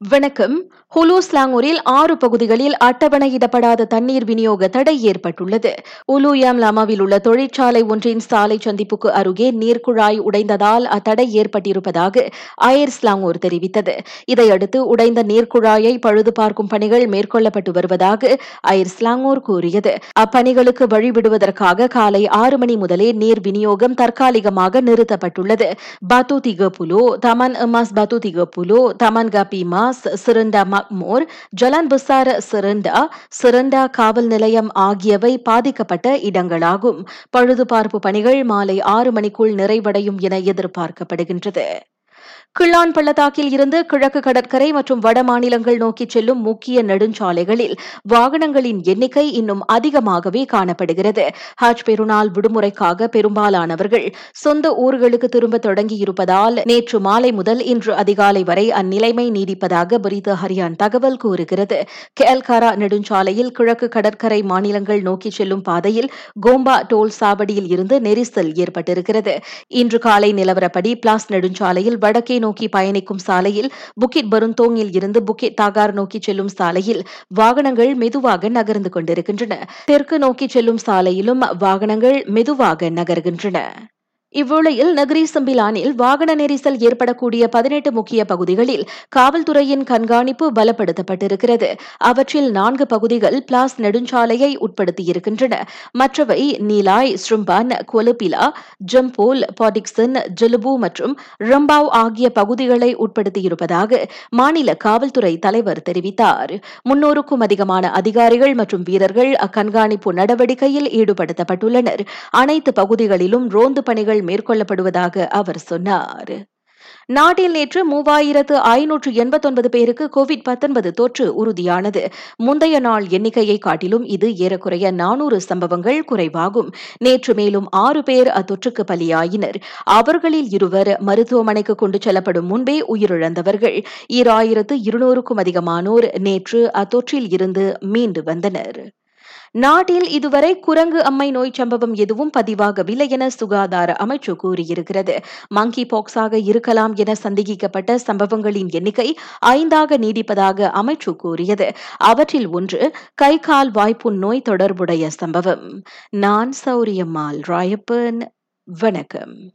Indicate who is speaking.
Speaker 1: வணக்கம். ஹுலு ஸ்லாங்கூரில் ஆறு பகுதிகளில் அட்டவணையிடப்படாத தண்ணீர் விநியோக தடை ஏற்பட்டுள்ளது. உலுயாம் லாமாவில் உள்ள தொழிற்சாலை ஒன்றின் சாலை சந்திப்புக்கு அருகே நீர்க்குழாய் உடைந்ததால் அத்தடை ஏற்பட்டிருப்பதாக அயர் ஸ்லாங்கூர் தெரிவித்தது. இதையடுத்து உடைந்த நீர்க்குழாயை பழுது பார்க்கும் பணிகள் மேற்கொள்ளப்பட்டு வருவதாக அயர் ஸ்லாங்கூர் கூறியது. அப்பணிகளுக்கு வழிவிடுவதற்காக காலை ஆறு மணி முதலே நீர் விநியோகம் தற்காலிகமாக நிறுத்தப்பட்டுள்ளது. பாத்து திகப்புலோ தமன் எமாஸ் பாத்து திகப்புலோ தமன் கபிமா கபிமாஸ் சிறந்த மக்மோர் ஜலான் புசார் சிறண்டா சிறண்டா காவல் நிலையம் ஆகியவை பாதிக்கப்பட்ட இடங்களாகும். பழுதுபார்ப்பு பணிகள் மாலை ஆறு மணிக்குள் நிறைவடையும் என எதிர்பார்க்கப்படுகின்றது. கிள்ளான் பள்ளத்தாக்கில் இருந்து கிழக்கு கடற்கரை மற்றும் வட மாநிலங்கள் நோக்கி செல்லும் முக்கிய நெடுஞ்சாலைகளில் வாகனங்களின் எண்ணிக்கை இன்னும் அதிகமாகவே காணப்படுகிறது. ஹஜ் பெருநாள் விடுமுறைக்காக பெரும்பாலானவர்கள் சொந்த ஊர்களுக்கு திரும்ப தொடங்கியிருப்பதால் நேற்று மாலை முதல் இன்று அதிகாலை வரை அந்நிலைமை நீடிப்பதாக பரித ஹரியான் தகவல் கூறுகிறது. கேல்காரா நெடுஞ்சாலையில் கிழக்கு கடற்கரை மாநிலங்கள் நோக்கி செல்லும் பாதையில் கோம்பா டோல் சாவடியில் இருந்து நெரிசல் ஏற்பட்டிருக்கிறது. இன்று காலை நிலவரப்படி பிளாஸ் நெடுஞ்சாலையில் வட வடக்கே நோக்கி பயணிக்கும் சாலையில் புக்கிட் பருந்தோங்கில் இருந்து புக்கிட் தாகார் நோக்கி செல்லும் சாலையில் வாகனங்கள் மெதுவாக நகர்ந்து கொண்டிருக்கின்றன. தெற்கு நோக்கி செல்லும் சாலையிலும் வாகனங்கள் மெதுவாக நகர்கின்றன. இவ்வேளையில் நகரி சம்பிலானில் வாகன நெரிசல் ஏற்படக்கூடிய பதினெட்டு முக்கிய பகுதிகளில் காவல்துறையின் கண்காணிப்பு பலப்படுத்தப்பட்டிருக்கிறது. அவற்றில் நான்கு பகுதிகள் பிளாஸ் நெடுஞ்சாலையை உட்படுத்தியிருக்கின்றன. மற்றவை நீலாய் ஸ்ரும்பான் கொலுபிலா ஜம்போல் பாடிக்சன் ஜலுபு மற்றும் ரம்பாவ் ஆகிய பகுதிகளை உட்படுத்தியிருப்பதாக மாநில காவல்துறை தலைவர் தெரிவித்தார். முன்னூறுக்கும் அதிகமான அதிகாரிகள் மற்றும் வீரர்கள் அக்கண்காணிப்பு நடவடிக்கையில் ஈடுபடுத்தப்பட்டுள்ளனர். அனைத்து பகுதிகளிலும் ரோந்து பணிகள் மேற்கொள்ளப்படுவதாக அவர் சொன்னார். நாட்டில் நேற்று மூவாயிரத்து ஐநூற்று எண்பத்தொன்பது பேருக்கு கோவிட் பத்தொன்பது தொற்று உறுதியானது. முந்தைய நாள் எண்ணிக்கையை காட்டிலும் இது ஏறக்குறைய நானூறு சம்பவங்கள் குறைவாகும். நேற்று மேலும் ஆறு பேர் அத்தொற்றுக்கு பலியாயினர். அவர்களில் இருவர் மருத்துவமனைக்கு கொண்டு செல்லப்படும் முன்பே உயிரிழந்தவர்கள். ஈராயிரத்து இருநூறுக்கும் அதிகமானோர் நேற்று அத்தொற்றில் இருந்து மீண்டு வந்தனர். நாட்டில் இதுவரை குரங்கு அம்மை நோய் சம்பவம் எதுவும் பதிவாகவில்லை என சுகாதார அமைச்சு கூறியிருக்கிறது. மங்கி பாக்ஸாக இருக்கலாம் என சந்தேகிக்கப்பட்ட சம்பவங்களின் எண்ணிக்கை ஐந்தாக நீடிப்பதாக அமைச்சு கூறியது. அவற்றில் ஒன்று கை கால் வாய்ப்புண் நோய் தொடர்புடைய சம்பவம். நான் சௌரியம்மாள் ராயப்பன். வணக்கம்.